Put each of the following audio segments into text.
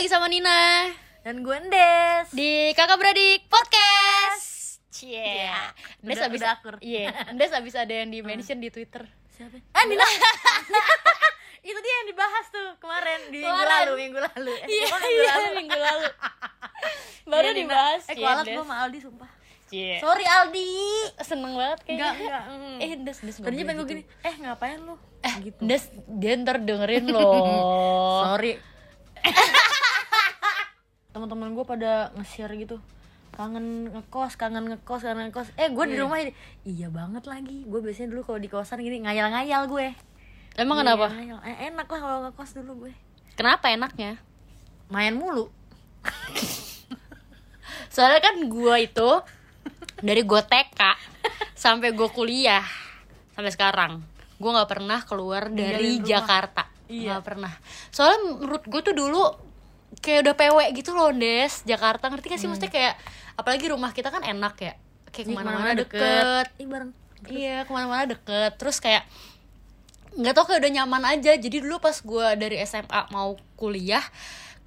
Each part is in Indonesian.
lagi sama Nina Dan gue Ndes di Kakak Beradik Podcast. Cie. Ndes Udah- abis udah akur. Iya, Ndes abis ada yang di mention di Twitter. Siapa? Ah Nina Itu dia yang dibahas tuh kemarin Di minggu lalu Minggu lalu Eh, Iya, kok iya, minggu lalu. Baru Iya, Nina. dibahas. Eh Cie, kualat gue sama Aldi sumpah Cie. Sorry Aldi Seneng banget kayaknya. Enggak enggak mm. Eh, Ndes. nggak Tadinya pengen gue gitu. gini Eh ngapain lu Eh, gitu Ndes, dia ntar dengerin loh. Sorry Teman-teman gue pada nge-share gitu kangen ngekos, kangen ngekos, kangen ngekos. Eh, gue di Iya. rumah ini. Iya banget lagi. Gue biasanya dulu kalau di kosan gini ngayal-ngayal gue. Emang Iya, kenapa? ngayal. Eh, enak lah kalau ngekos dulu gue. Kenapa enaknya? Main mulu. Soalnya kan gua itu dari gua TK sampai gua kuliah sampai sekarang gua nggak pernah keluar dari. Jakarta Iya. nggak pernah soalnya menurut gue tuh dulu kayak udah PW gitu loh Des. Jakarta ngerti gak sih? Maksudnya kayak apalagi rumah kita kan enak ya. Kayak Ih, ke mana-mana deket, Ih, bareng. iya ke mana-mana deket. Terus kayak nggak tau kayak udah nyaman aja. Jadi dulu pas gua dari SMA mau kuliah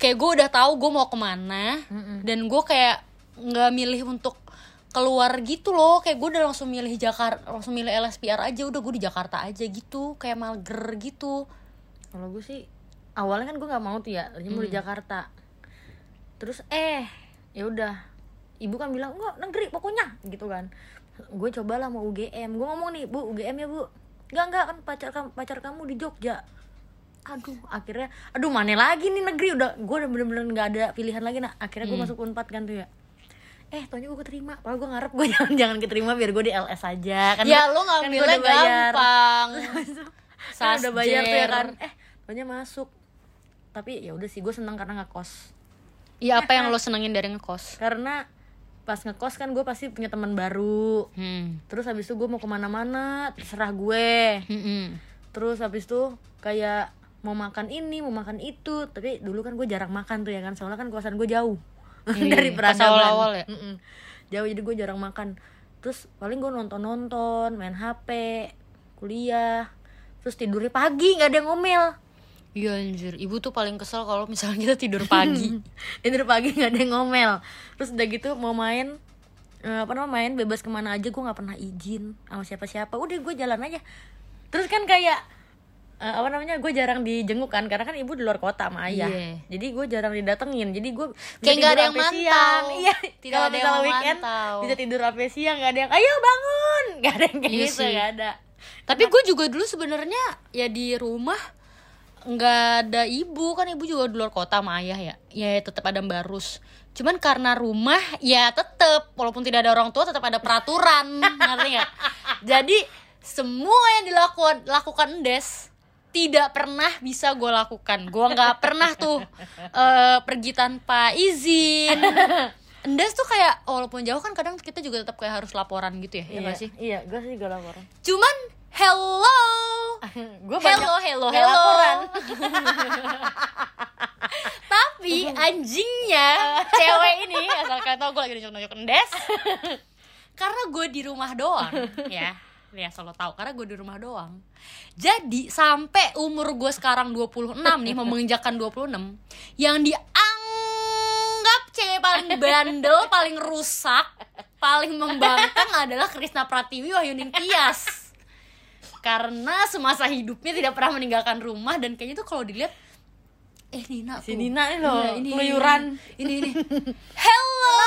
kayak gue udah tahu gue mau ke mana. Mm-mm. dan gue kayak nggak milih untuk keluar gitu loh. Kayak gue udah langsung milih Jakarta langsung milih LSPR aja. Udah gue di Jakarta aja gitu. Kayak mager gitu. Kalau gue sih awalnya kan gue nggak mau tuh ya, lagi mau di Jakarta. Terus eh ya udah, ibu kan bilang enggak negeri pokoknya gitu kan. Gue cobalah mau UGM. Gue ngomong nih bu UGM ya bu. Enggak enggak kan pacar kamu pacar kamu di Jogja. Aduh akhirnya, aduh mana lagi nih negeri udah gue udah bener-bener nggak ada pilihan lagi nah akhirnya gue masuk unpad kan tuh ya eh taunya gue keterima padahal gue ngarep gue jangan jangan keterima biar gue di LS aja kan ya lo kan ngambilnya bayar. gampang kan udah bayar tuh ya kan eh taunya masuk tapi ya udah sih gue seneng karena ngekos. Iya apa yang lo senengin dari ngekos? Karena pas ngekos kan gue pasti punya teman baru. Hmm. terus habis itu gue mau ke mana-mana terserah gue. Mm-mm. terus habis itu kayak mau makan ini mau makan itu. Tapi dulu kan gue jarang makan tuh ya kan soalnya kan kosan gue jauh Iya, dari pas peradaban. awal-awal ya? Mm-mm. jauh jadi gue jarang makan. Terus paling gue nonton nonton main hp kuliah. Terus tidurnya pagi nggak ada yang ngomel Iya anjir, ibu tuh paling kesel kalau misalnya kita tidur pagi. Tidur pagi nggak ada yang ngomel. Terus udah gitu mau main eh, apa namanya main bebas ke mana aja gue nggak pernah izin sama siapa siapa udah gue jalan aja. Terus kan kayak eh, apa namanya gue jarang dijenguk kan karena kan ibu di luar kota sama ayah. Iya. jadi gue jarang didatengin. Jadi gue Kayak nggak ada yang mantau. iya Tidak ada yang weekend memantau. bisa tidur sampai siang nggak ada yang ayo bangun. Nggak ada yang kayak Iya gitu nggak ada. Tapi gue juga dulu sebenarnya ya di rumah nggak ada ibu kan ibu juga di luar kota sama ayah ya. Ya tetap ada barus cuman karena rumah ya tetap walaupun tidak ada orang tua tetap ada peraturan. Ngerti nggak? Jadi semua yang dilakukan lakukan Des tidak pernah bisa gue lakukan. Gue nggak pernah tuh eh, pergi tanpa izin. Endes tuh kayak walaupun jauh kan kadang kita juga tetap kayak harus laporan gitu ya, ya iya nggak sih? iya gue sih gak laporan. Cuman hello. gue Hello, hello, hello. Tapi anjingnya cewek ini asal kalian tau gue lagi nunjuk-nunjuk Endes. karena gue di rumah doang, ya. Ya selalu tahu karena gue di rumah doang. Jadi sampai umur gue sekarang 26 nih mau menginjakkan 26 yang dianggap cewek paling bandel, paling rusak, paling membangkang adalah Krisna Pratiwi Wahyuning Tias. Karena semasa hidupnya tidak pernah meninggalkan rumah dan kayaknya tuh kalau dilihat eh Nina si tuh. Nina ini loh Iya, ini keluyuran. ini ini hello!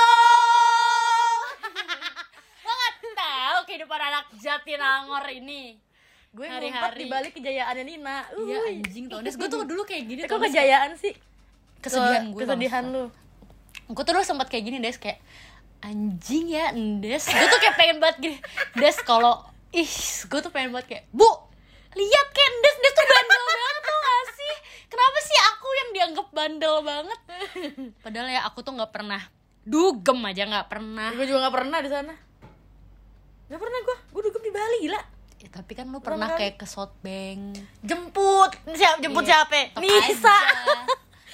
Lo nggak tahu kehidupan anak Jatinangor ini. Gue ngumpet di balik kejayaannya Nina. Iya Uy. anjing tau Des gue tuh dulu kayak gini Eh, tau kok kejayaan sih? Kesedihan Ke- gue kesedihan lu. Gue tuh dulu sempat kayak gini Des kayak anjing ya Des. Gue tuh kayak pengen banget gini Des kalau ih gue tuh pengen banget kayak bu lihat Des Des tuh bandel banget tau gak sih? Kenapa sih aku yang dianggap bandel banget? Padahal ya aku tuh nggak pernah dugem aja nggak pernah. Gue juga gak pernah di sana. Gak pernah gue gue dugem di Bali gila. Ya, tapi kan lu pernah kayak ke Southbank jemput. Siapa jemput Iya, siapa? tetap Nisa. aja.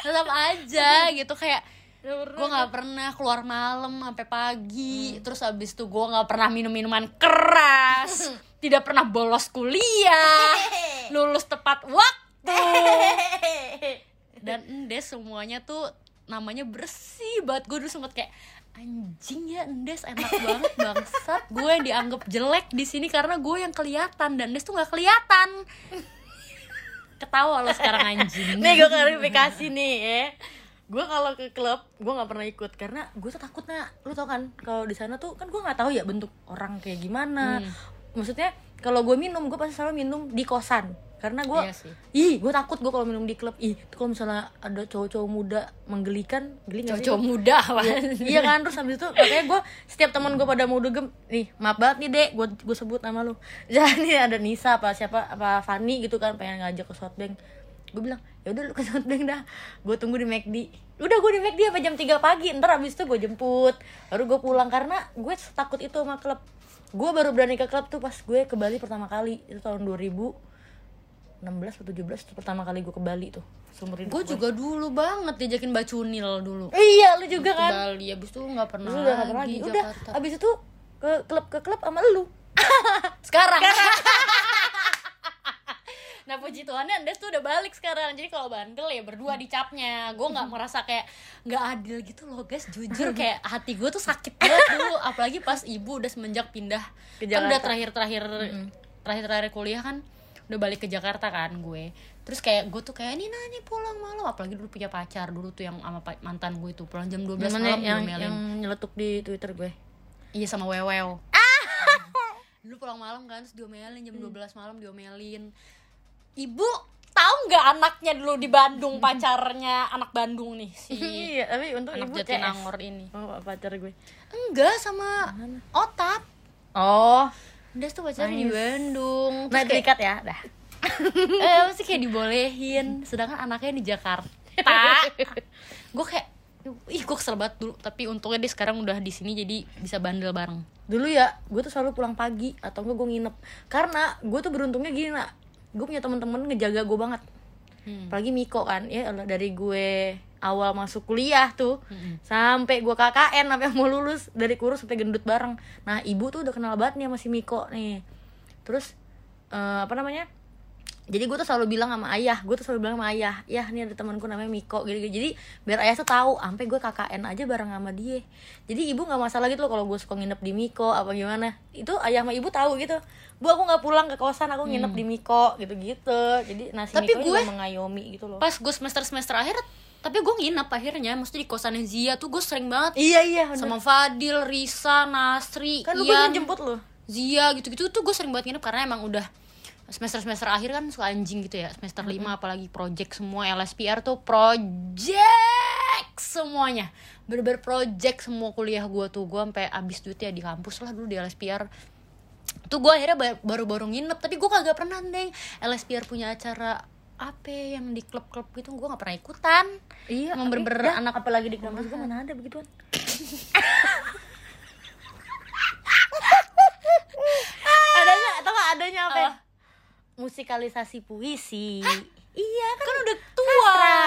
tetap aja gitu. Kayak. Gue nggak pernah keluar malam sampai pagi. Terus abis itu gue nggak pernah minum minuman keras. Tidak pernah bolos kuliah. Lulus tepat waktu. Dan endes semuanya tuh namanya bersih banget. Gue dulu sempet kayak anjing ya endes enak banget bangsat. Gue yang dianggap jelek di sini karena gue yang kelihatan. Dan endes tuh nggak kelihatan. Ketawa lo sekarang anjing. Nih gue klarifikasi nih ya gue kalau ke klub gue nggak pernah ikut karena gue tuh takutnya lu tau kan kalau di sana tuh kan gue nggak tahu ya bentuk orang kayak gimana Hmm. maksudnya kalau gue minum gue pasti selalu minum di kosan karena gue Iya sih. ih gue takut gue kalau minum di klub ih tuh kalau misalnya ada cowok-cowok muda menggelikan geli nggak sih? cowok muda apaan? iya kan terus habis itu makanya gue setiap teman gue pada mau dugem nih maaf banget nih dek gue gue sebut nama lu jadi ada Nisa apa siapa apa Fani gitu kan pengen ngajak ke Southbank gue bilang ya udah lu ke Southbank dah. Gue tunggu di McD udah gue di McD apa jam 3 pagi ntar habis itu gue jemput. Baru gue pulang karena gue takut itu sama klub. Gue baru berani ke klub tuh pas gue ke Bali pertama kali itu tahun 2016 atau 17 itu pertama kali gue ke Bali tuh seumur hidup gue juga dulu banget diajakin bacunil dulu. Iya lu juga ke kan? Bali abis itu nggak pernah udah lagi lagi. Udah, Jakarta. abis itu ke klub ke klub sama lu. sekarang nah puji Tuhannya Andes tuh udah balik sekarang. Jadi kalau bandel ya berdua dicapnya gue nggak merasa kayak nggak adil gitu loh guys. Jujur kayak hati gue tuh sakit banget dulu. Apalagi pas ibu udah semenjak pindah. Ke kan udah Jakarta. terakhir terakhir terakhir terakhir kuliah kan udah balik ke Jakarta kan gue. Terus kayak gue tuh kayak ini nanya pulang malam. Apalagi dulu punya pacar dulu tuh yang sama mantan gue itu pulang jam 12 Yang mana malam yang yang nyeletuk di Twitter gue. Iya sama Wewew Dulu pulang malam kan terus diomelin jam 12 malam diomelin Ibu tahu nggak anaknya dulu di Bandung pacarnya anak Bandung nih si iya, tapi untuk anak ibu. Jatinangor ini Oh, pacar gue. Enggak sama Otap Oh, Des tuh pacarnya di. Bandung nah Terus kayak, terikat ya, dah. eh pasti kayak dibolehin Sedangkan anaknya di Jakarta Gue kayak Ih gue kesel banget dulu Tapi untungnya dia sekarang udah di sini Jadi bisa bandel bareng Dulu ya, gue tuh selalu pulang pagi atau enggak gue nginep. Karena gue tuh beruntungnya gini, nak. Gue punya temen-temen ngejaga gue banget. Hmm. Apalagi Miko kan, ya dari gue awal masuk kuliah tuh Mm-mm. sampai gue KKN sampai mau lulus dari kurus sampai gendut bareng nah ibu tuh udah kenal banget nih sama si Miko nih terus eh, apa namanya jadi gue tuh selalu bilang sama ayah gue tuh selalu bilang sama ayah ya nih ada temanku namanya Miko gitu, jadi biar ayah tuh tahu sampai gue KKN aja bareng sama dia. Jadi ibu nggak masalah gitu loh kalau gue suka nginep di Miko apa gimana. Itu ayah sama ibu tahu gitu. Bu aku nggak pulang ke kosan aku nginep di Miko gitu gitu jadi nasi Tapi Miko juga gue- mengayomi gitu loh. pas gue semester semester akhir tapi gue nginep akhirnya. Mesti di kosannya Zia tuh gue sering banget iya iya bener. sama Fadil, Risa, Nasri, kan gue Ian, jemput lo Zia gitu-gitu tuh gue sering banget nginep karena emang udah semester semester akhir kan suka anjing gitu ya. Semester 5 apalagi project semua LSPR tuh project semuanya. Bener-bener project semua kuliah gue tuh. Gue sampai abis duitnya di kampus lah dulu di LSPR tuh gue akhirnya ba- baru-baru nginep. Tapi gue kagak pernah deh LSPR punya acara apa yang di klub-klub gitu? Gue nggak pernah ikutan. Iya, Emang bener-bener ya, anak apalagi di kampus gue mana ada begituan. adanya atau nggak adanya apa? ya? Apa? Musikalisasi puisi. iya kan udah tua Sastra.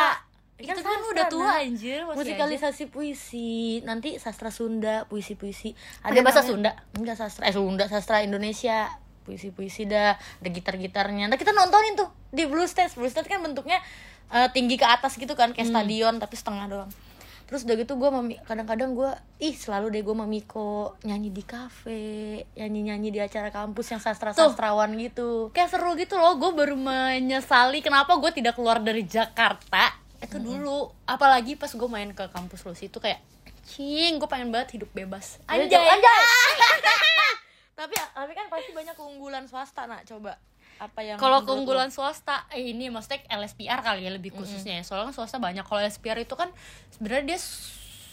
itu Kan kan sastra, udah tua Nak. anjir masih aja. Musikalisasi puisi. Nanti sastra Sunda, puisi-puisi. Pakai bahasa Sunda? Enggak sastra, eh Sunda, sastra Indonesia. Puisi-puisi dah, ada gitar-gitarnya. Nah, kita nontonin tuh di Blue Stage. Blue Stage kan bentuknya eh, tinggi ke atas gitu kan, kayak stadion tapi setengah doang. Terus udah gitu gue kadang-kadang gue ih selalu deh gue Miko nyanyi di kafe, nyanyi-nyanyi di acara kampus yang sastra-sastrawan gitu. kayak seru gitu loh gue baru menyesali kenapa gue tidak keluar dari Jakarta itu dulu. Apalagi pas gue main ke kampus lo situ kayak cing gue pengen banget hidup bebas. Anjay, anjay. anjay. tapi tapi kan pasti banyak keunggulan swasta nak coba apa yang kalau keunggulan swasta eh ini maksudnya LSPR kali ya lebih khususnya ya soalnya kan swasta banyak kalau LSPR itu kan sebenarnya dia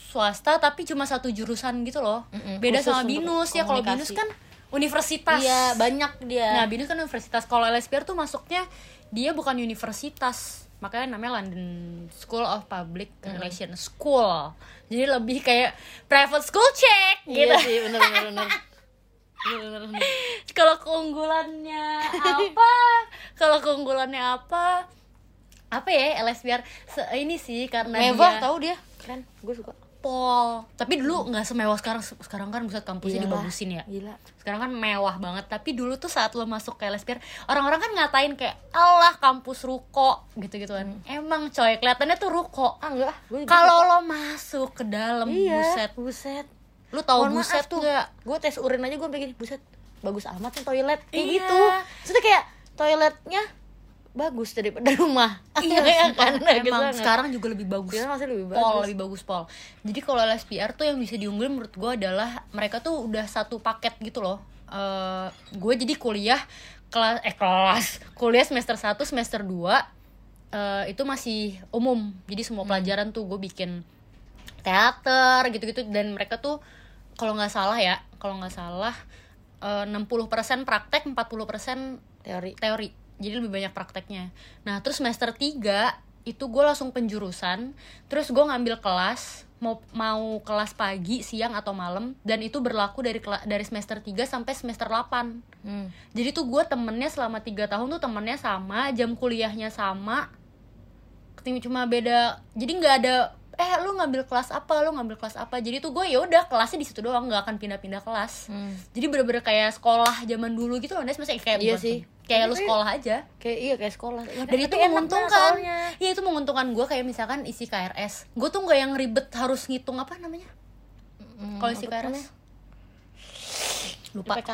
swasta tapi cuma satu jurusan gitu loh Mm-mm, beda khusus sama binus ya kalau binus kan universitas lo? iya banyak dia Nah, BINUS kan universitas. Kalau LSPR tuh masuknya dia bukan universitas. Makanya namanya London School of Public Relations School. Jadi lebih kayak private school check gitu. iya sih Bener, bener, bener. Kalau keunggulannya apa? Kalau keunggulannya apa? Apa ya LSPR? Se- ini sih karena mewah dia tahu dia. Keren. Gue suka. Pol. Tapi dulu nggak semewah sekarang sekarang kan buset kampusnya Iyalah, dibagusin ya. Gila. Sekarang kan mewah banget. Tapi dulu tuh saat lo masuk ke LSPR orang-orang kan ngatain kayak Allah kampus ruko gitu-gitu kan emang coy kelihatannya tuh ruko. Ah enggak. Kalau lo masuk ke dalam iya buset. buset lu tahu Mohon buset tuh. gue tes urin aja gue begini buset bagus amat nih toilet. Kayak Iya. gitu. Maksudnya kayak toiletnya bagus daripada rumah. Iya Ya kan? Bagus emang banget. sekarang juga lebih bagus. Sekarang masih lebih pol bagus. lebih bagus pol. Jadi kalau LSPR tuh yang bisa diunggulin menurut gue adalah mereka tuh udah satu paket gitu loh. Eh gue jadi kuliah kelas eh kelas. Kuliah semester 1 semester 2 eh, itu masih umum. Jadi semua pelajaran tuh gue bikin teater gitu-gitu. Dan mereka tuh kalau nggak salah ya kalau nggak salah eh, 60% praktek 40% teori. teori. Jadi lebih banyak prakteknya. Nah terus semester 3 itu gue langsung penjurusan terus gue ngambil kelas mau mau kelas pagi siang atau malam dan itu berlaku dari dari semester 3 sampai semester 8 hmm. jadi tuh gue temennya selama tiga tahun tuh temennya sama jam kuliahnya sama. Cuma beda jadi nggak ada eh lu ngambil kelas apa lu ngambil kelas apa. Jadi tuh gue ya udah kelasnya di situ doang nggak akan pindah-pindah kelas. Hmm. jadi bener-bener kayak sekolah zaman dulu gitu loh Nes masih kayak Iya bukan? sih. kayak lu sekolah aja. kayak iya kayak sekolah. Ya, dan itu menguntungkan. iya itu menguntungkan gue kayak misalkan isi KRS gue tuh nggak yang ribet harus ngitung apa namanya? Hmm, kalau isi KRS namanya? lupa. IPK.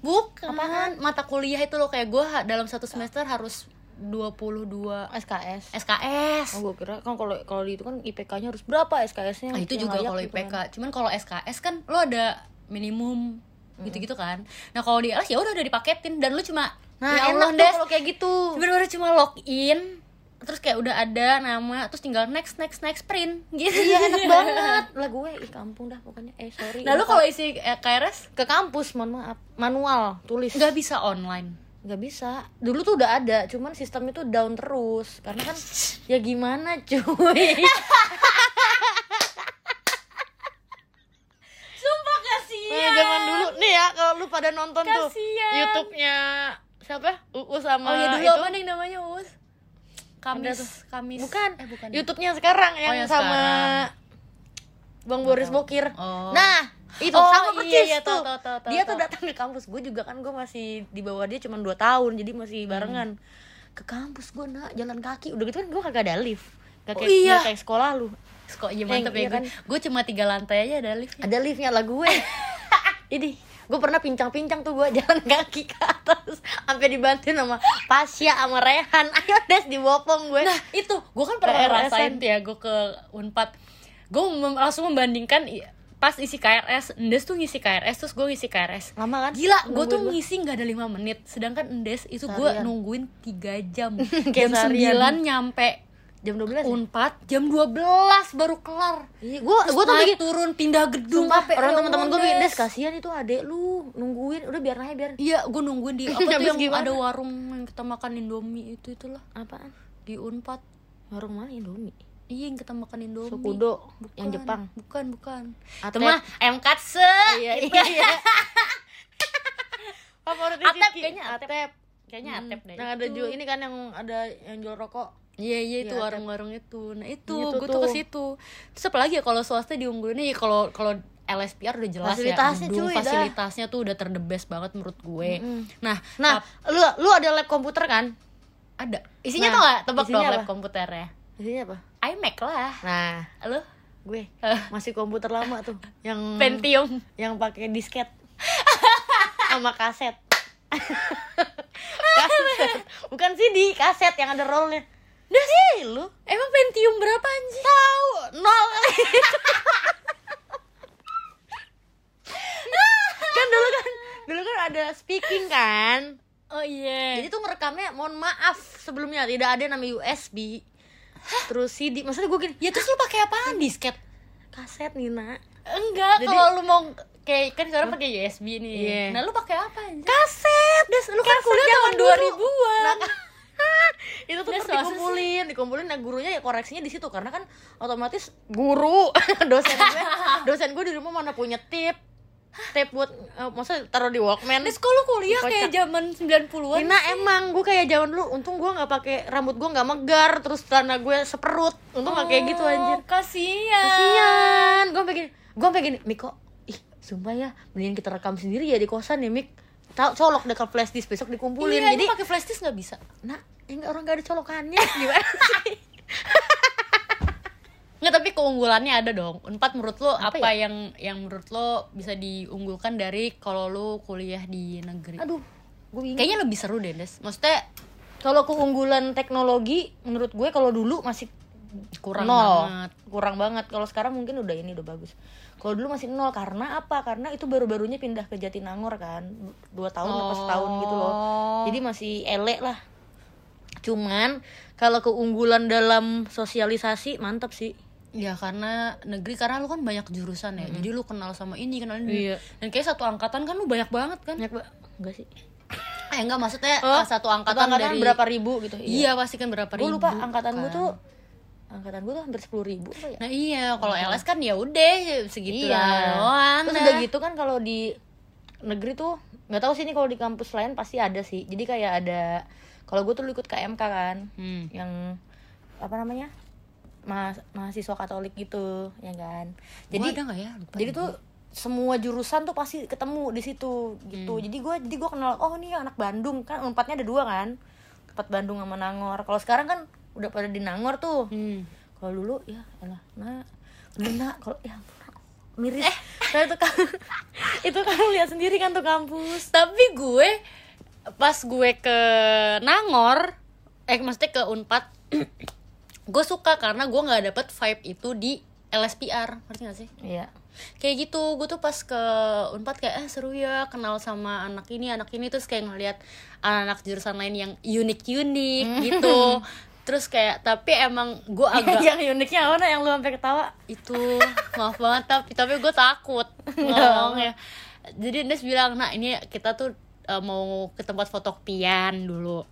bukan. Mata kuliah itu loh kayak gue dalam satu semester harus 22 SKS SKS Oh, gue kira kan kalau kalau di itu kan IPK-nya harus berapa SKS-nya? Nah, itu juga kalau gitu IPK. kan. Cuman kalau SKS kan lo ada minimum gitu-gitu kan. Nah, kalau di LS ya udah udah dipaketin dan lu cuma Nah, ya enak Allah, Des. kalau kayak gitu. Bener-bener cuma login terus kayak udah ada nama terus tinggal next next next print gitu. Iya, enak banget. Lah gue ih kampung dah pokoknya. Eh, sorry. Nah, lu Lupa. kalau isi eh, KRS ke kampus, mohon maaf, manual, tulis. nggak bisa online. Nggak bisa. Dulu tuh udah ada, cuman sistemnya tuh down terus. Karena kan ya gimana, cuy. Sumpah kasihan. Nah, zaman dulu nih ya kalau lu pada nonton tuh Kasian. YouTube-nya siapa? Uus sama Oh ya dulu itu. apa nih namanya Us? Kamis, tuh. Kamis. Bukan, Eh, bukan. YouTube-nya sekarang yang, yang sama sekarang. Bang Boris Bokir. Oh. Nah, itu Oh, sama iya, persis iya, tuh. tahu, tahu, dia tuh datang ke kampus. Gue juga kan gue masih di bawah dia cuma 2 tahun, jadi masih barengan. Ke kampus gue nak jalan kaki. Udah gitu kan gue kagak ada lift. Gak Oh, kayak, iya. nggak kayak sekolah lu. Kok iya mantep Iya ya kan? gue. Gue cuma tiga lantai aja ada liftnya. Ada liftnya lah gue. Ini gue pernah pincang-pincang tuh gue jalan kaki ke atas sampai dibantuin sama Pasya sama Rehan ayo des dibopong gue Nah itu gue kan pernah ngerasain tuh ya gue ke Unpad Gue mem- langsung membandingkan pas isi KRS Endes tuh ngisi KRS terus gue ngisi KRS lama kan Gila, gue tuh ngisi nggak ada 5 menit Sedangkan Endes itu gue nungguin 3 jam. Jam. 9 nyampe. Jam 12 ya? Unpad Jam 12 baru kelar. Iya, gue gue tuh naik bikin turun pindah gedung. Sumpah, orang ya teman-teman gue des kasihan itu adek lu nungguin. Udah biar aja biar. Iya, gue nungguin di apa tuh yang gimana? ada warung yang kita makan Indomie itu itulah. Apaan? Di Unpad. warung mana Indomie Iya yang kita makan Indomie. Sokudo Bukan, yang Jepang Bukan, bukan. Atep. Itu mah ayam katsu. iya iya favorit Atep kayaknya Atep. Kayaknya Hmm. Atep deh. Nah, ada juga ini kan yang ada yang jual rokok. Iya iya itu Iya, Atep. warung-warung itu. Nah itu, Itu gue tuh ke situ. Terus apa lagi ya kalau swasta diunggulinnya ya kalau kalau LSPR udah jelas Fasilitasnya, ya. Cuy, dah. fasilitasnya tuh udah terdebes banget menurut gue. Mm-mm. Nah, Nah, lu lu ada lab komputer kan? ada. Isinya Nah, tuh gak? Tebak isinya dong lab komputernya. Isinya apa? iMac lah. Nah, Lu gue masih komputer lama tuh yang Pentium. yang pakai disket sama kaset. kaset. Bukan CD, kaset yang ada rollnya. Udah Ih, lu Emang Pentium berapa anjing? tahu nol kan dulu kan dulu kan ada speaking kan Oh iya. jadi tuh ngerekamnya mohon maaf sebelumnya tidak ada namanya USB terus CD maksudnya gue gini ya terus lu pakai apaan disket? kaset Nina Enggak, Jadi- kalau lu mau kayak kan sekarang pakai USB nih. Iya. Nah, lu pakai apa anjing? kaset Des, lu kan kuliah tahun dulu. 2000-an. Nah, itu tuh masa dikumpulin dikumpulin nah gurunya ya koreksinya di situ karena kan otomatis guru dosen gue dosen gue di rumah mana punya tip tape buat uh, masa taruh di walkman. Kok lu kuliah Kocak. kayak zaman 90-an Nina emang gue kayak zaman dulu untung gue nggak pakai rambut gue nggak megar terus celana gue seperut. Untung nggak kayak gitu anjir. Oh, Kasian kasian gue pengen gue pengen Miko ih sumpah ya mendingan kita rekam sendiri ya di kosan ya Mik. Tahu colok dekat flash disk besok dikumpulin. Iya, jadi pakai flash disk nggak bisa. Nah ini orang gak ada colokannya. Gimana sih Nggak, tapi keunggulannya ada dong. Unpad menurut lo apa, Apa yang yang menurut lo bisa diunggulkan dari kalau lo kuliah di negeri? aduh gue bingung Kayaknya lebih seru deh, Des. Maksudnya kalau keunggulan teknologi menurut gue kalau dulu masih kurang nol. banget. kurang banget. Kalau sekarang mungkin udah ini udah bagus. Kalau dulu masih nol. Karena apa? Karena itu baru-barunya pindah ke Jatinangor kan. Dua tahun apa setahun gitu loh. Oh. jadi masih elek lah. Cuman kalau keunggulan dalam sosialisasi mantap sih Ya karena negeri karena lu kan banyak jurusan ya. Jadi lu kenal sama ini, kenal ini. Iya. Dan kayak satu angkatan kan lu banyak banget kan? banyak ba- enggak sih Eh enggak maksudnya Oh, ah, satu angkatan, Satu dari berapa ribu gitu Iya, pasti kan berapa gue ribu. lupa angkatan gue kan. tuh angkatan gue tuh hampir sepuluh ribu ya Nah iya, kalau LS kan ya udah segitu iya doang. terus udah gitu kan kalau di negeri tuh nggak tahu sih ini kalau di kampus lain pasti ada sih jadi kayak ada kalau gue tuh ikut KMK kan Hmm. yang apa namanya Mas, mahasiswa Katolik gitu ya kan? Jadi ada ya? Lupa jadi tuh semua jurusan tuh pasti ketemu di situ gitu. Hmm. jadi gue jadi gue kenal oh nih anak Bandung kan unpadnya ada dua kan? Empat Bandung sama Nangor. Kalau sekarang kan udah pada di Nangor tuh. Hmm. kalau dulu ya elah nah nak kalau ya miris. Eh. Nah, itu kan itu kan lihat sendiri kan tuh kampus. Tapi gue pas gue ke Nangor, eh maksudnya ke Unpad, gue suka karena gue nggak dapet vibe itu di LSPR, ngerti gak sih? iya. Kayak gitu, gue tuh pas ke Unpad kayak eh seru ya kenal sama anak ini, anak ini terus kayak ngeliat anak-anak jurusan lain yang unik-unik gitu. Terus kayak tapi emang gue agak yang uniknya apa yang lu sampai ketawa? Itu maaf banget tapi tapi gue takut ngomongnya. Jadi Nes bilang nah ini kita tuh eh, mau ke tempat fotokopian dulu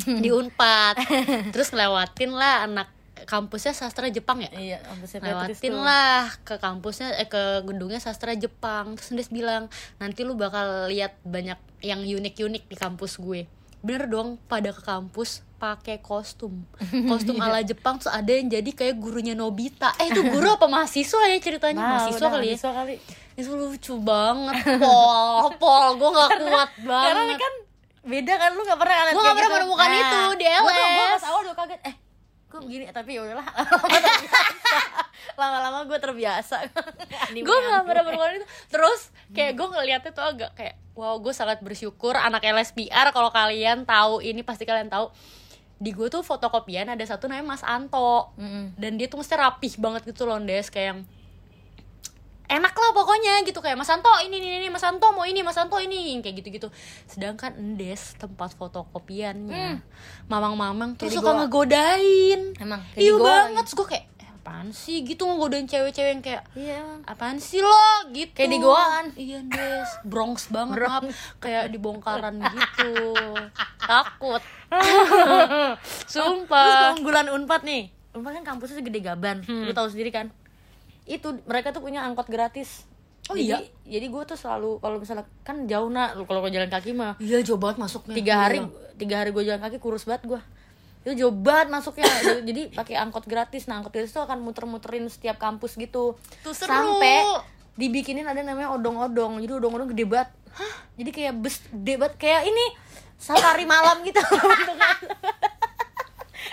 di Unpad. Terus ngelewatin lah anak kampusnya sastra Jepang ya? Iya lewatin lah ke kampusnya eh ke gedungnya sastra Jepang. Terus Nes bilang nanti lu bakal lihat banyak yang unik-unik di kampus gue. Bener dong pada ke kampus pakai kostum. Kostum ala Jepang terus ada yang jadi kayak gurunya Nobita. Eh itu guru apa? Mahasiswa ya ceritanya? Nah, mahasiswa udah, kali ya? mahasiswa kali. Itu lucu banget pol. Pol gue nggak kuat karena banget. kan beda kan lu gak pernah kayak nggak pernah gitu. menemukan itu di LS. pas awal udah kaget. Eh kok begini tapi ya udahlah. Lama-lama gue terbiasa. Gue nggak pernah menemukan itu. Terus kayak gue ngeliatnya tuh agak kayak wow gue sangat bersyukur anak LSPR kalau kalian tahu ini pasti kalian tahu. Di gue tuh fotokopian ada satu namanya Mas Anto. Mm-mm. dan dia tuh mesti rapih banget gitu loh Des. Kayak yang enak lah pokoknya gitu. Kayak Mas Anto ini ini ini Mas Anto mau ini Mas Anto ini kayak gitu gitu sedangkan Endes tempat fotokopiannya mamang-mamang tuh Hmm. Kayak di suka ngegodain. Emang, iya banget terus gue kayak eh, apaan sih? Gitu ngegodain cewek-cewek yang kayak iya. Apaan sih lo? Gitu. Kayak di goa kan? iya Des Bronx banget Bronx. maaf. Kayak di bongkaran gitu. Takut. Terus sumpah keunggulan unpad nih unpad kan kampusnya segede gaban. Hmm. lu tahu sendiri kan itu mereka tuh punya angkot gratis. Oh jadi, iya? jadi gue tuh selalu kalau misalnya kan jauh nak. Kalau gua jalan kaki mah. Iya jauh banget masuknya. Tiga hari Iya. tiga hari gue jalan kaki kurus banget gue itu jauh banget masuknya. Jadi pakai angkot gratis. Nah angkot gratis tuh akan muter-muterin setiap kampus gitu. Tuh seru. sampai dibikinin ada namanya odong-odong. Jadi odong-odong gede banget. Jadi kayak bus gede banget. Kayak ini safari malam gitu.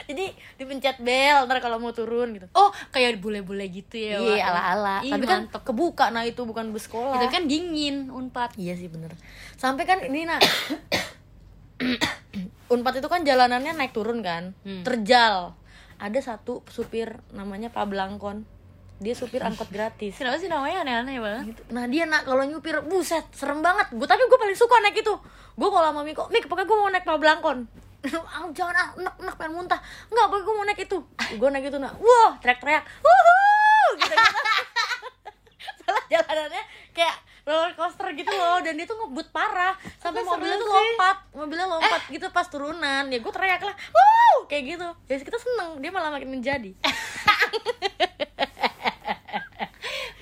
jadi dipencet bel ntar kalau mau turun gitu. Oh, kayak bule-bule gitu ya. Iya ala-ala. Ih, tapi kan mantep. kebuka. Nah itu bukan bus sekolah. Itu kan dingin, Unpad. Iya sih bener. Sampai kan ini nak. Unpad itu kan jalanannya naik turun kan? Hmm. Terjal. Ada satu supir namanya Pak Blangkon Dia supir angkot gratis. Kenapa sih namanya aneh-aneh banget? Gitu. Nah dia nak kalau nyupir Buset serem banget. Gua Tapi gue paling suka naik itu. Gue kalau sama Miko Mik pokoknya gue mau naik Pak Blangkon ah, Jangan ah enak enak pengen muntah. Enggak pokoknya gue mau naik itu. Gue naik itu nak. Wah teriak-teriak. Wuhuu gitu gitu. Salah jalanannya kayak roller coaster gitu loh. Dan dia tuh ngebut parah. Sampai mobilnya tuh sih? lompat. Mobilnya lompat gitu pas turunan. Ya gue teriak lah. Wow kayak gitu. Ya kita seneng. Dia malah makin menjadi.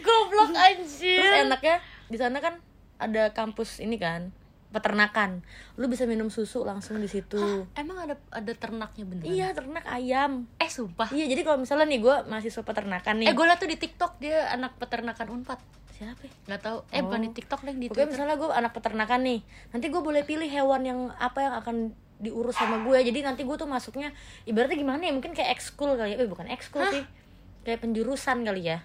Goblok terus anjir. enaknya di sana kan ada kampus ini kan peternakan. Lu bisa minum susu langsung di situ. Emang ada ada ternaknya beneran? Iya ternak ayam. Eh sumpah. Iya jadi kalau misalnya nih gue mahasiswa peternakan nih. Eh gue liat tuh di tiktok dia anak peternakan unpad. Siapa ya? nggak tahu. Eh bukan Oh. di tiktok deh di Pokoknya misalnya gue anak peternakan nih Nanti gue boleh pilih hewan yang apa yang akan diurus sama gue Jadi nanti gue tuh masuknya Ibaratnya gimana ya? Mungkin kayak ekskul kali ya. Eh bukan ekskul sih. Kayak penjurusan kali ya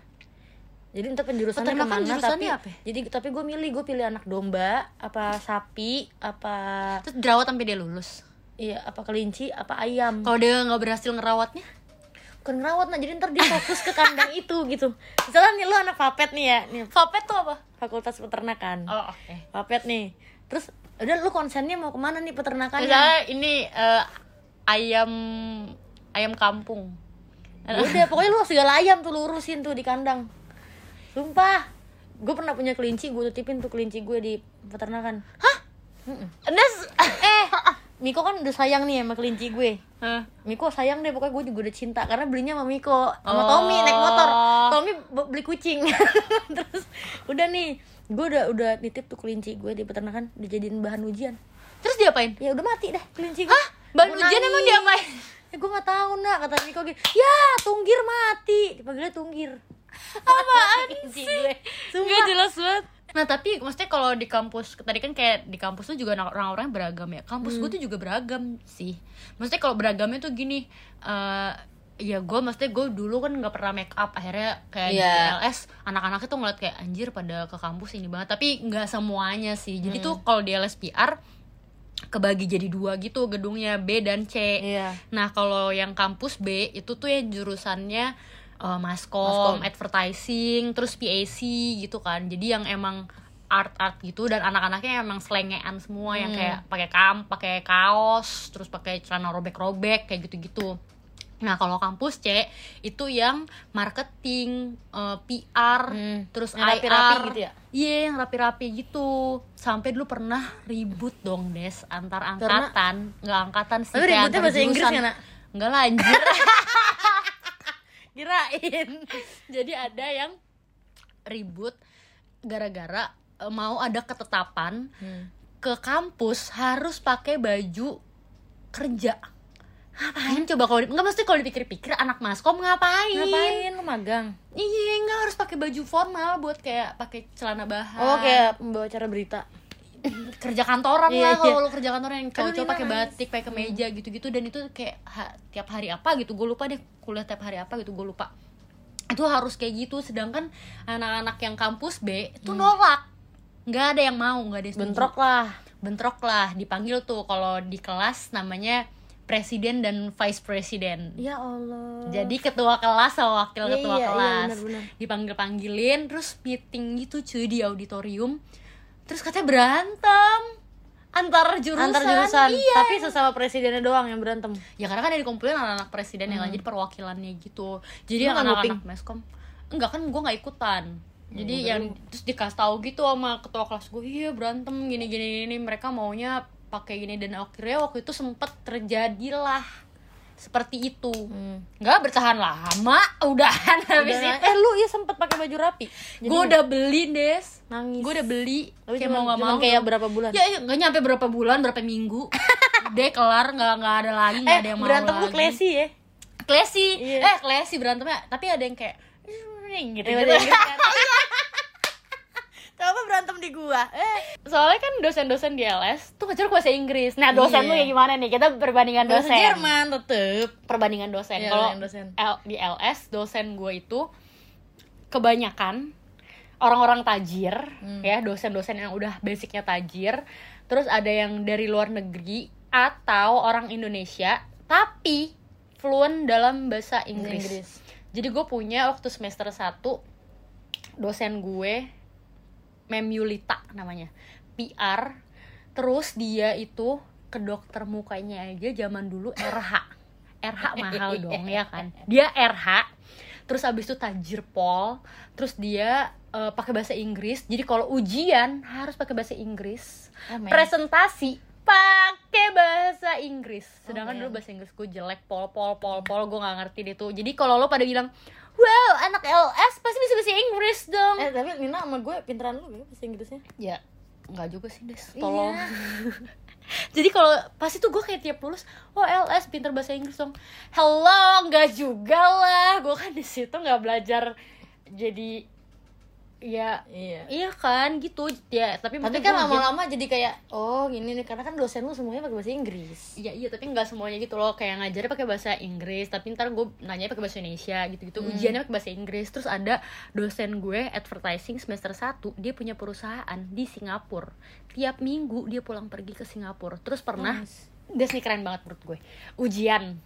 Jadi untuk penjurusannya Peternakan ke mana jurusannya tapi, apa ya? Jadi tapi gue milih Gue pilih anak domba Apa sapi Apa terus dirawat sampai dia lulus? Iya apa kelinci Apa ayam. Kalau dia nggak berhasil ngerawatnya? Bukan ngerawat nah Jadi ntar dia fokus ke kandang itu gitu. Misalnya nih lu anak papet nih ya. Nih, Vapet tuh apa? Fakultas peternakan. Oh oke. Papet nih. Terus udah lu konsennya mau ke mana nih peternakannya? Misalnya ini eh, ayam ayam kampung. Udah pokoknya lu segala ayam tuh lu urusin tuh di kandang sumpah. Gue pernah punya kelinci gue titipin tuh kelinci gue di peternakan. Hah? Mm-mm. Nes eh. Miko kan udah sayang nih sama kelinci gue. Hah? Miko sayang deh pokoknya gue juga udah cinta karena belinya sama Miko. Sama Oh. Tommy naik motor. Tommy beli kucing. Terus udah nih gue udah udah nitip tuh kelinci gue di peternakan dijadiin bahan ujian. Terus diapain? Ya udah mati dah kelinci gue hah? Bahan Gua ujian emang diapain? Ya gue nggak tahu nak kata Miko gitu. Ya tunggir mati. Dipanggilnya tunggir apaan sih? gue. Sumpah. jelas banget. Nah tapi maksudnya kalau di kampus tadi kan kayak di kampus tuh juga orang-orang beragam ya. Kampus gue tuh juga beragam sih. Maksudnya kalau beragamnya tuh gini eh ya gue maksudnya gue dulu kan nggak pernah make up. Akhirnya kayak di Iya. LS anak-anak itu ngeliat kayak anjir pada ke kampus ini banget. Tapi nggak semuanya sih. Jadi tuh kalau di LS PR kebagi jadi dua gitu gedungnya B dan C. Iya. Nah, kalau yang kampus B itu tuh ya jurusannya eh, maskom, Maskom. advertising, terus PAC gitu kan. Jadi yang emang art-art gitu dan anak-anaknya emang selengean semua yang Hmm. kayak pakai kam, pakai kaos, terus pakai celana robek-robek kayak gitu-gitu. Nah, kalau kampus C itu yang marketing, eh, PR, Hmm. terus Yang IR, rapi-rapi gitu ya? Iya, yang rapi-rapi gitu. Sampai dulu pernah ribut dong, Des, antar angkatan. Nggak angkatan sih, Tapi ributnya bahasa Inggris jurusan. nggak, Nak? Nggak lah, anjir. kirain Jadi ada yang ribut gara-gara eh, mau ada ketetapan ke kampus harus pakai baju kerja. Ngapain coba kalau nggak mesti kalau dipikir-pikir anak maskom ngapain? ngapain lu magang Iya, nggak harus pakai baju formal buat kayak pakai celana bahan. oh kayak pembawa acara berita kerja kantoran Iya, lah iya. kalau lu kerja kantoran yang cowok-cowok pakai batik pakai kemeja gitu-gitu dan itu kayak ha- tiap hari apa gitu gue lupa deh kuliah tiap hari apa gitu gue lupa. Itu harus kayak gitu sedangkan anak-anak yang kampus B itu nolak. Nggak ada yang mau nggak ada yang bentrok lah. Bentrok lah dipanggil tuh kalau di kelas namanya presiden dan vice presiden ya Allah. Jadi ketua kelas sama wakil Iya, ketua iya, iya, kelas. benar-benar. dipanggil panggilin terus meeting gitu cuy di auditorium terus katanya berantem antar jurusan. Antar jurusan iya. tapi sesama presidennya doang yang berantem. Ya karena kan ada dikumpulin anak-anak presiden yang lain jadi perwakilannya gitu. Jadi anak-anak meskom. Enggak kan gue nggak ikutan. Jadi yang terus dikasih tahu gitu sama ketua kelas gue iya berantem gini gini gini mereka maunya pakai gini. Dan akhirnya waktu itu sempet terjadilah seperti itu. Nggak bertahan lama udahan habis Udah, itu. Eh lu ya sempet pakai baju rapi. Gue udah beli des. Nangis. Gue udah beli. Tapi kayak cuman- mau nggak cuman mau. kayak berapa bulan? Ya ya, nggak nyampe berapa bulan berapa minggu. Udah kelar nggak nggak ada lagi nggak eh ada yang mau berantem lu lagi. classy ya? Classy. Iya. eh classy berantemnya. Tapi ada yang kayak gitu gitu iya, iya. Coba berantem di gua. Eh, soalnya kan dosen-dosen di LS tuh ngajar bahasa Inggris nah dosen Iya. lu yang gimana nih kita perbandingan bahasa dosen Jerman tetep. perbandingan dosen Iya, kalau. L- di LS dosen gue itu kebanyakan orang-orang tajir Hmm. ya dosen-dosen yang udah basicnya tajir terus ada yang dari luar negeri atau orang Indonesia tapi fluent dalam bahasa Inggris, Inggris. jadi gue punya waktu semester 1 dosen gue Mem Yulita namanya PR terus dia itu ke dokter mukanya aja zaman dulu RH RH mahal dong ya kan? Dia RH terus abis itu tajir pol terus dia eh, pakai bahasa Inggris. Jadi kalau ujian harus pakai bahasa Inggris. Oh, man. presentasi pakai bahasa Inggris. Sedangkan man. dulu bahasa Inggris gue jelek pol pol pol pol. Gue nggak ngerti deh tuh. Jadi kalau lo pada bilang wow anak LS pasti bisa bahasa Inggris dong. Eh, tapi Nina sama gue pinteran lu ya bahasa Inggrisnya. ya nggak juga sih des. Iya. tolong. Jadi kalau pas itu gue kayak tiap lulus oh LS pinter bahasa Inggris dong. Hello nggak juga lah. Gue kan di situ nggak belajar jadi ya iya. Iya kan gitu. Ya tapi tapi kan lama-lama jadi kayak oh gini nih. Karena kan dosen lu semuanya pakai bahasa Inggris. Iya iya tapi nggak semuanya gitu loh. Kayak ngajarnya pakai bahasa Inggris tapi ntar gue nanya pakai bahasa Indonesia gitu gitu Hmm. ujiannya pakai bahasa Inggris. Terus ada dosen gue advertising semester 1 dia punya perusahaan di Singapura. Tiap minggu dia pulang pergi ke Singapura. Terus pernah Nice. Des nih keren banget menurut gue. Ujian.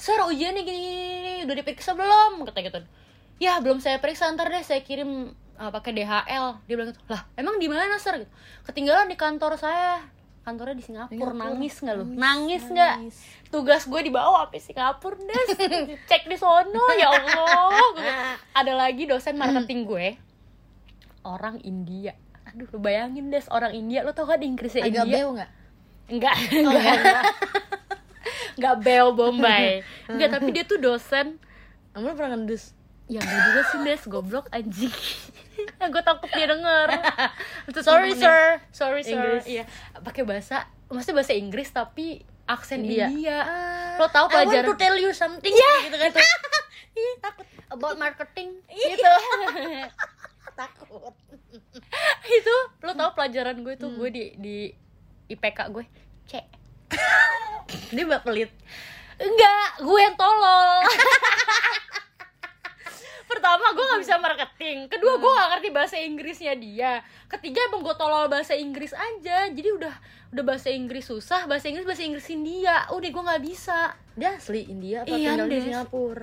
Sir ujiannya gini, gini, gini udah diperiksa belum? Kata gitu. Ya belum saya periksa. Ntar deh saya kirim uh, pakai DHL dia bilang gitu lah emang di mana sir gitu. Ketinggalan di kantor saya. Kantornya di Singapura, Singapura. nangis nggak lu? Nangis, nggak? tugas gue dibawa sampai Singapura des. Cek di sono ya Allah. Ada lagi dosen marketing gue. Orang India. Aduh lu bayangin des orang India. Lo tau kan Inggrisnya agak India? beo nggak? Enggak enggak enggak bel bombay. Enggak tapi dia tuh dosen. Kamu pernah ngendus ya enggak juga sih des. Goblok anjing gue takut dia denger Terus Sorry, sir. sorry sir. Inggris. iya. Pakai bahasa maksudnya bahasa Inggris tapi aksen India. India, lo tau I want pelajaran to tell you something Iya, gitu kan. Ih, takut. About marketing. Iya. gitu. Takut. Itu lo tau pelajaran gue Hmm. tuh gue di di IPK gue. C. Dia pelit enggak gue yang tolol pertama gue nggak bisa marketing. Kedua gue nggak ngerti bahasa Inggrisnya dia. Ketiga emang gue tolol bahasa Inggris aja. Jadi udah udah bahasa Inggris susah bahasa Inggris bahasa Inggris India. Udah gue nggak bisa. Dia asli India apa Iya, tinggal di Des. Singapura?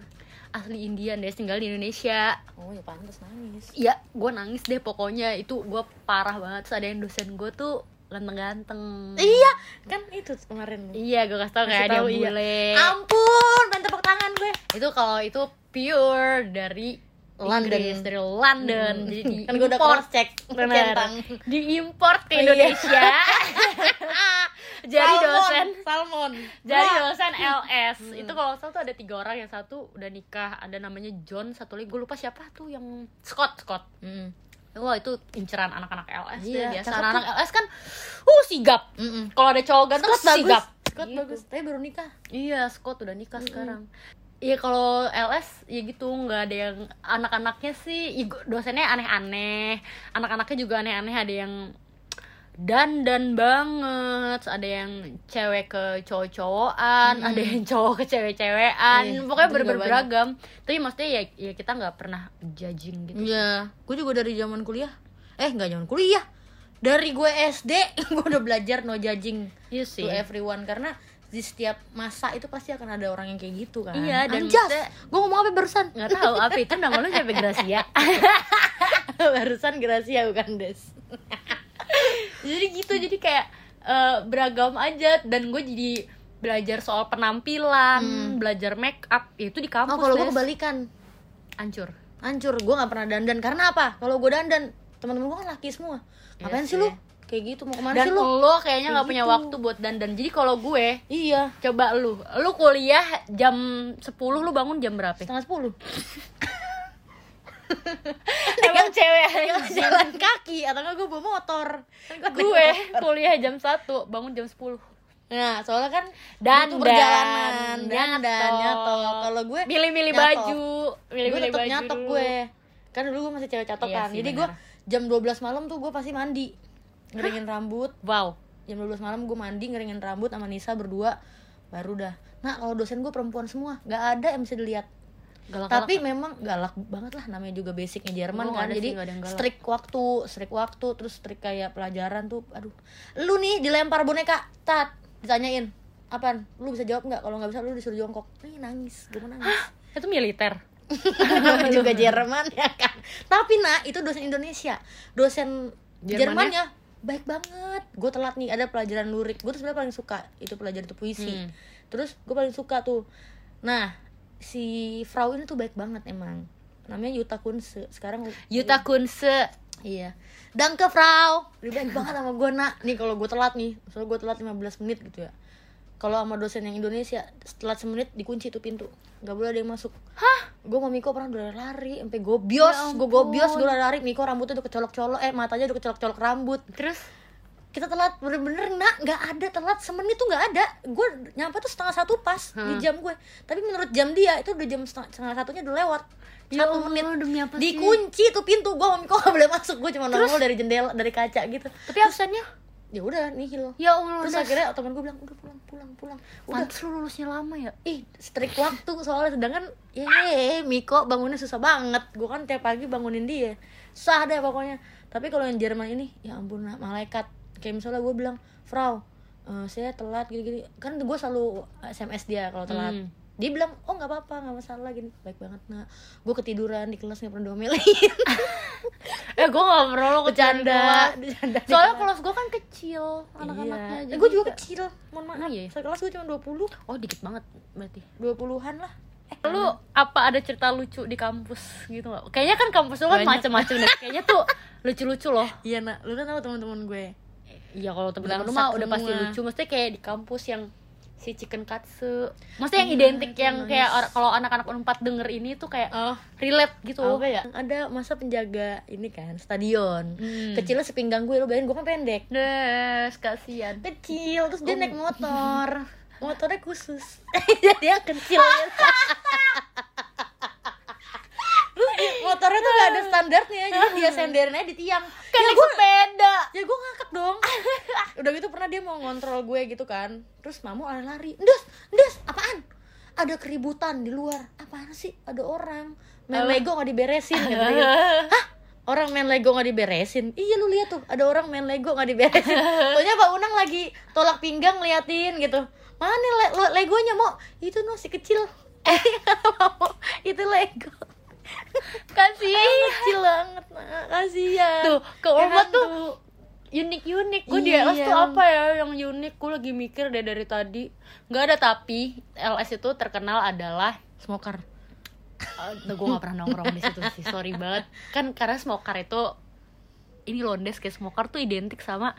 Asli Indian deh tinggal di Indonesia. Oh ya pantas nangis. Iya, gue nangis deh pokoknya. Itu gue parah banget. Terus ada yang dosen gue tuh ganteng-ganteng. iya kan itu kemarin. Iya, gue kasih tau kayak ada yang iya. ampun tepuk tangan gue. Itu kalau itu pure dari London. Inggris, dari London. Hmm. Jadi kan gue udah cross check Bener. centang Diimport ke Oh, iya. Indonesia. Jadi Salmon, dosen salmon jadi Wah. dosen LS itu kalau salah tuh ada tiga orang yang satu udah nikah ada namanya John satu lagi gue lupa siapa tuh yang Scott Scott Mm. Wah itu inceran anak-anak LS Iya, ya biasa anak-anak LS kan uh sigap. Mm-mm. Kalau ada cowok ganteng Scott bagus sigap. Scott Gitu. bagus tapi baru nikah Iya, Scott udah nikah sekarang. Iya kalau LS ya gitu nggak ada yang anak-anaknya sih ya dosennya aneh-aneh, anak-anaknya juga aneh-aneh ada yang dandan banget, ada yang cewek ke cowok-cowokan, ada yang cowok ke cewek-cewekan, Iya, pokoknya ber- beragam. Tapi maksudnya ya, ya kita nggak pernah judging gitu. Iya, gue juga dari zaman kuliah. Eh, nggak zaman kuliah. Dari gue SD, gue udah belajar no judging Iya sih. to everyone karena di setiap masa itu pasti akan ada orang yang kayak gitu kan. Iya, dan Anjas, maksudnya- gue ngomong apa barusan? nggak tahu apa itu nama lu siapa Gracia barusan Gracia bukan Des. jadi gitu jadi kayak eh, beragam aja dan gue jadi belajar soal penampilan belajar make up ya itu di kampus Oh, kalau gue kebalikan. hancur Hancur, gue nggak pernah dandan karena apa? Kalau gue dandan, teman-teman gue kan laki semua. Iya Ngapain sih sih. lu? Kayak gitu mau ke mana dan sih lu? lo kayaknya nggak Kayak punya gitu. waktu buat dandan jadi kalau gue Iya, coba lu lu kuliah jam 10 lu bangun jam berapa setengah sepuluh. emang cewek jalan kaki atau enggak gue bawa motor. Kan gue kuliah jam 1 bangun jam 10 Nah, soalnya kan butuh perjalanan, dan dan nyatok. Kalau gue milih-milih baju milih-milih baju nyatok gue. Kan dulu gue masih cewek catok Iya sih, Jadi gue jam 12 malam tuh gue pasti mandi. Ngeringin rambut. wow Jam 12 malam gue mandi ngeringin rambut sama Nisa berdua baru dah. Nah, kalau dosen gue perempuan semua, nggak ada yang bisa dilihat. galak Tapi memang galak banget lah namanya juga basicnya Jerman nggak kan. sih, Jadi galak. strict waktu, strict waktu, terus strict kayak pelajaran tuh. Aduh. Lu nih dilempar boneka, tat, ditanyain. Apaan? Lu bisa jawab nggak? Kalau nggak bisa lu disuruh jongkok. Nih nangis, gue mau nangis. itu militer juga Jerman ya kan. Tapi nah, itu dosen Indonesia. Dosen Jermannya? Jermannya baik banget. Gue telat nih ada pelajaran lurik. Gue tuh sebenarnya paling suka itu pelajaran itu puisi. Hmm. Terus gue paling suka tuh. Nah, si Frau ini tuh baik banget emang. Namanya Yuta Kunse. Sekarang Yuta Kunse Iya. Danke Frau. Dia baik banget sama gue nak. Nih kalau gue telat nih, soalnya gue telat 15 menit gitu ya. Kalau sama dosen yang Indonesia, telat semenit dikunci tuh pintu. Gak boleh ada yang masuk. Hah? Gue sama Miko pernah udah lari, sampai gobios, Ya gue gobios, gue lari. Miko rambutnya udah kecolok-colok, eh matanya udah kecolok-colok rambut. terus kita telat bener-bener nak nggak ada telat semenit tuh nggak ada gue nyampe tuh setengah satu pas di Hmm. jam gue tapi menurut jam dia itu udah jam setengah, setengah satunya udah lewat Ya satu Allah, menit demi apa sih? dikunci tuh pintu gue sama Miko nggak boleh masuk gue cuma nongol dari jendela dari kaca gitu tapi absennya ya udah nihil. Ya Allah terus akhirnya temen gue bilang udah pulang pulang pulang. Udah. Pantes lu lulusnya lama ya? Ih strik waktu soalnya. Sedangkan ya Miko bangunnya susah banget. Gue kan tiap pagi bangunin dia. Susah deh pokoknya. Tapi kalau yang Jerman ini ya ampun malaikat. Kayak misalnya gue bilang Frau eh, saya telat gini-gini. Kan gue selalu SMS dia kalau telat. Hmm. Dia bilang oh nggak apa-apa nggak masalah gini. Baik banget nak. Gue ketiduran di kelas nggak pernah diomelin. Eh gue gak pernah lo bercanda soalnya kelas. gue kan kecil anak-anaknya iya. gue juga kecil mohon maaf. Ah, iya. sekelas gue cuma 20 oh dikit banget berarti. 20-an lah. Eh, lu apa ada cerita lucu di kampus gitu nggak? Kayaknya kan kampus lu kan macem-macem deh. Kayaknya tuh lucu-lucu loh. Iya nak. Lu kan tahu teman-teman gue. Iya kalau temen-temen lu mah udah pasti lucu. Mesti kayak di kampus yang si chicken katsu. Maksudnya yang identik yang kayak or- kalau anak-anak unpad denger ini tuh kayak oh. relate gitu. Oh, kayak ada masa penjaga ini kan stadion. Hmm. kecilnya sepinggang gue lo bayangin gue kan pendek. Des, kasihan. Kecil terus dia Oh. naik motor. Motornya khusus. Jadi yang kecil motornya tuh gak ada standarnya jadi dia senderin aja di tiang. Kayak ya gue sepeda. Ya gue ngakak dong. Udah gitu pernah dia mau ngontrol gue gitu kan. Terus mamu lari-lari ndes ndes apaan? Ada keributan di luar. Apaan sih? Ada orang. Main lego nggak diberesin gitu hah? Orang main lego nggak diberesin? Iya lu lihat tuh ada orang main lego nggak diberesin. Soalnya pak unang lagi tolak pinggang liatin gitu. Mana le- le- legonya mau itu no si kecil. Eh. Itu lego Kasihan. Kecil banget nah kasihan. Tuh, ke Ya Unpad tuh unik-unik. Gue di Iya. LS tuh apa ya yang unik? Gue lagi mikir deh dari tadi. Nggak ada tapi LS itu terkenal adalah smoker. Uh, gue gak pernah nongkrong di situ sih. Sorry banget. Kan karena smoker itu ini londes kayak smoker tuh identik sama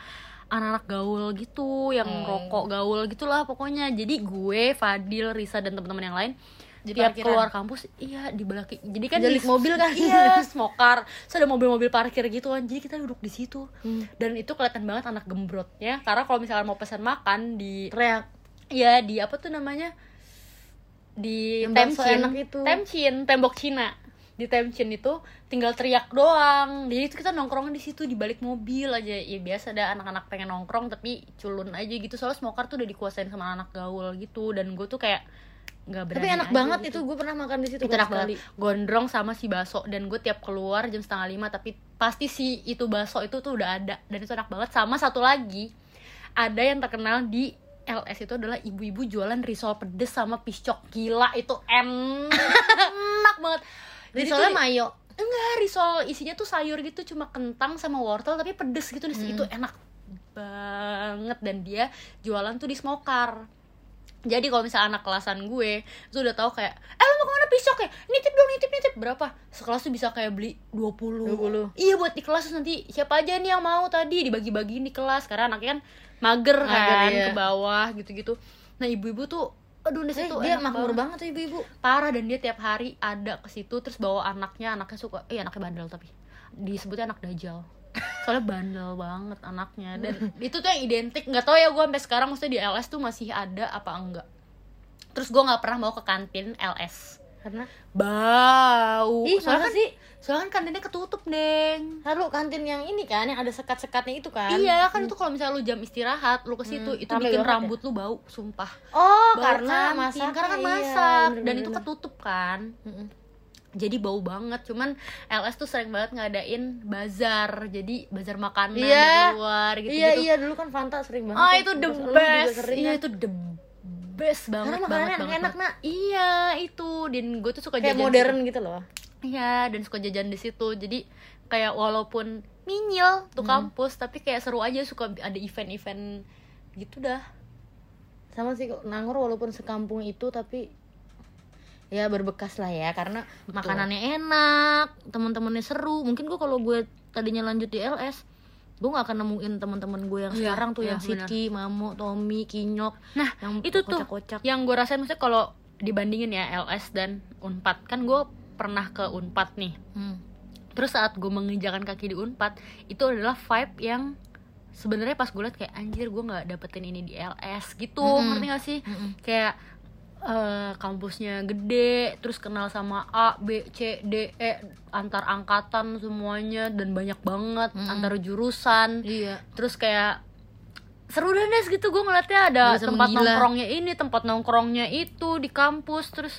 anak-anak gaul gitu yang Hmm. rokok gaul gitulah pokoknya. Jadi gue Fadil Risa dan teman-teman yang lain Di tiap parkiran. keluar kampus iya di belakang jadi kan Jalik di- mobil kan? iya smoker so ada mobil-mobil parkir gitu kan jadi kita duduk di situ. Hmm. dan itu kelihatan banget anak gembrotnya karena kalau misalkan mau pesan makan di teriak. Ya di apa tuh namanya? Di enak itu. Temchin tembok Cina. Di Temchin itu tinggal teriak doang. Jadi itu kita nongkrong di situ di balik mobil aja. Ya biasa ada anak-anak pengen nongkrong tapi culun aja gitu. Soalnya smoker tuh udah dikuasain sama anak gaul gitu. Dan gue tuh kayak nggak berani tapi enak banget gitu. itu gue pernah makan di situ itu enak sekali. banget. Gondrong sama si baso dan gue tiap keluar jam setengah lima tapi pasti si itu baso itu tuh udah ada dan itu enak banget. Sama satu lagi ada yang terkenal di LS itu adalah ibu-ibu jualan risol pedes sama piscok gila itu enak banget. Risolnya mayo. Enggak risol isinya tuh sayur gitu cuma kentang sama wortel tapi pedes gitu. Hmm. itu enak banget. Dan dia jualan tuh di smoker jadi kalau misalnya anak kelasan gue itu udah tahu kayak eh lo mau ke mana? Pisok ya? Nitip dong nitip nitip. Berapa? Sekelas tuh bisa kayak beli 20 20. iya buat di kelas nanti. Siapa aja nih yang mau tadi dibagi-bagiin di kelas. Karena anaknya kan mager, Mager, kan iya. ke bawah gitu-gitu. Nah ibu-ibu tuh aduh di Eh, situ dia enak makmur banget. tuh ibu-ibu. Parah dan dia tiap hari ada ke situ terus bawa anaknya. Anaknya suka eh anaknya bandel tapi. Disebutnya anak dajal soalnya bandel banget anaknya. Dan itu tuh yang identik. Nggak tahu ya gue sampai sekarang maksudnya di LS tuh masih ada apa enggak. Terus gue nggak pernah mau ke kantin LS karena? Bau. Ih soalnya kan sih? Soalnya kan kantinnya ketutup deng. Lalu kantin yang ini kan yang ada sekat-sekatnya itu kan. Iya kan itu kalau misalnya lu jam istirahat lu ke situ Hmm, itu bikin ya? rambut lu bau sumpah. Oh Bau karena kantin, masak karena kan iya, masak bener, dan bener, itu ketutup kan. Mm-mm. Jadi bau banget cuman LS tuh sering banget ngadain bazar jadi bazar makanan Iya. di luar gitu iya gitu iya dulu kan Fanta sering banget tuh. itu the best sering iya kan? itu the best banget Karena banget makanannya banget, enak-enak, banget. iya itu dan gue tuh suka kayak jajan modern situ. gitu loh iya dan suka jajan di situ jadi kayak walaupun minyil tuh Hmm. kampus tapi kayak seru aja suka ada event-event gitu dah sama sih Nangor walaupun sekampung itu tapi ya berbekas lah ya karena Betul. makanannya enak teman-temannya seru mungkin gua kalau gue tadinya lanjut di LS gue gak akan nemuin teman-teman gue yang Iya, sekarang tuh iya, yang benar. Siti, Mamo, Tommy, Kinyok nah yang itu tuh kocak-kocak yang gue rasain maksudnya kalau dibandingin ya LS dan Unpad kan gue pernah ke Unpad nih Hmm. terus saat gue menginjakan kaki di Unpad itu adalah vibe yang sebenarnya pas gue liat kayak anjir gue nggak dapetin ini di LS gitu Mm-mm. ngerti gak sih Mm-mm. kayak eh, kampusnya gede terus kenal sama A B C D E antar angkatan semuanya dan banyak banget Mm-mm. antar jurusan iya terus kayak seru deh Des, gitu gue ngeliatnya ada Berasa tempat menggila. nongkrongnya ini tempat nongkrongnya itu di kampus terus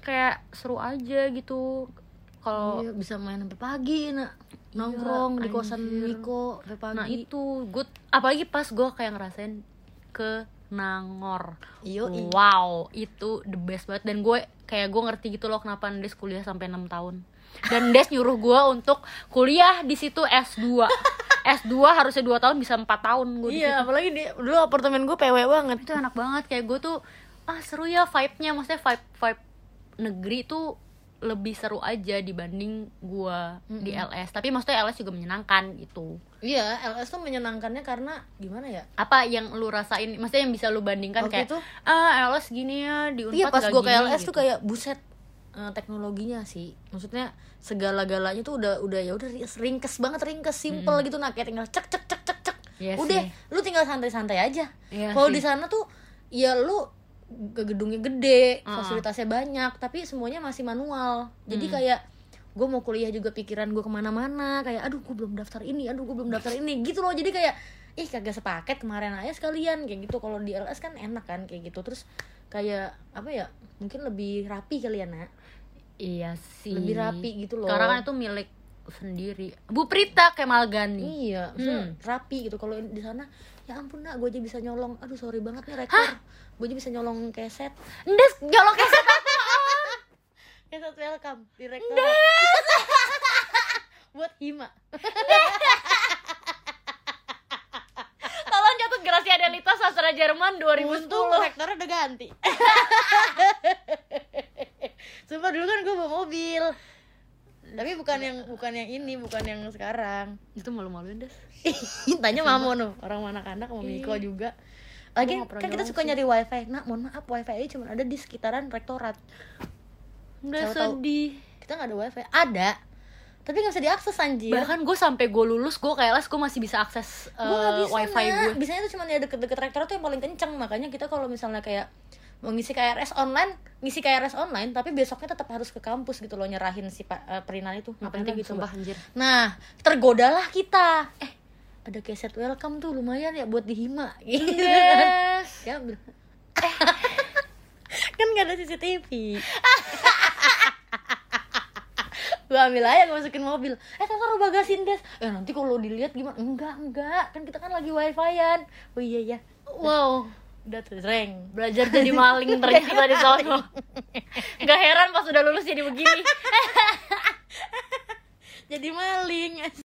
kayak seru aja gitu kalau Iya, bisa main sampai pagi nak nongkrong di kosan. Miko sampai pagi nah itu gue apalagi pas gue kayak ngerasain ke Nangor. Iya. wow itu the best banget. Dan gue kayak gue ngerti gitu loh kenapa Des kuliah sampai 6 tahun. Dan Des nyuruh gue untuk kuliah di situ S2 S2 harusnya 2 tahun bisa 4 tahun gue iya apalagi di dulu apartemen gue PW banget. Itu enak banget. Kayak gue tuh ah seru ya vibe-nya. Maksudnya vibe vibe negeri tuh lebih seru aja dibanding gue di LS tapi maksudnya LS juga menyenangkan gitu. Iya LS tuh menyenangkannya karena gimana ya? Apa yang lu rasain? Maksudnya yang bisa lu bandingkan Waktu kayak itu? ah LS gini ya di iya pas gue ke LS gitu. tuh kayak buset eh, teknologinya sih. Maksudnya segala-galanya tuh udah udah ya udah ringkes banget ringkes simple gitu. Nah kayak tinggal cek cek cek cek cek. Iya udah sih. lu tinggal santai-santai aja. Iya kalau di sana tuh ya lu gedungnya gede Uh-uh. fasilitasnya banyak tapi semuanya masih manual. Jadi Hmm. kayak gue mau kuliah juga pikiran gue ke mana-mana kayak aduh gue belum daftar ini aduh gue belum daftar ini gitu loh. Jadi kayak ih kagak sepaket kemarin aja sekalian kayak gitu. Kalau di LS kan enak kan kayak gitu. Terus kayak apa ya mungkin lebih rapi kali ya nak? Iya sih. Lebih rapi gitu loh. Karena kan itu milik sendiri. Bu Prita Kemal Gani iya Hmm. rapi gitu. Kalau di sana ya ampun nak gue aja bisa nyolong. Aduh sorry banget nih rekor gue bisa nyolong keset Des nyolong keset keset welcome di rekor buat hima. Tolong catat Gracia Adelita sastra Jerman 2010 Untung rektornya udah ganti. Sumpah dulu kan gue bawa mobil. Tapi bukan yang bukan yang ini, bukan yang sekarang. Itu malu-maluin Des Tanya mamo nuh, orang mana kanak sama Miko juga Lagi Gua nggak kan kita suka nyari wifi. Nah mohon maaf wifi aja cuma ada di sekitaran rektorat. Udah Siapa tahu. sedih. Kita nggak ada wifi, ada. Tapi nggak bisa diakses anjir. Bahkan gue sampai gue lulus gue kayak les gue masih bisa akses gue nggak eh, bisa wifi Nak. gue Bisanya tuh cuma ya deket-deket rektorat tuh yang paling kenceng. Makanya kita kalau misalnya kayak mau ngisi KRS online ngisi KRS online tapi besoknya tetap harus ke kampus gitu loh nyerahin si pa- eh, perinan itu. Nggak Ngapain penting gitu sumpah anjir. Nah tergodalah kita. Eh ada keset welcome tuh lumayan ya buat dihima. Gitu kan yes. Ya ambil kan nggak ada CCTV gue ambil aja gue masukin mobil. Eh kan taruh bagasin des. Eh nanti kalau dilihat gimana? Enggak enggak. Kan kita kan lagi wifi-an. Oh iya ya wow. Udah tuh reng. Belajar jadi maling ternyata di sono nggak heran pas udah lulus jadi begini. Jadi maling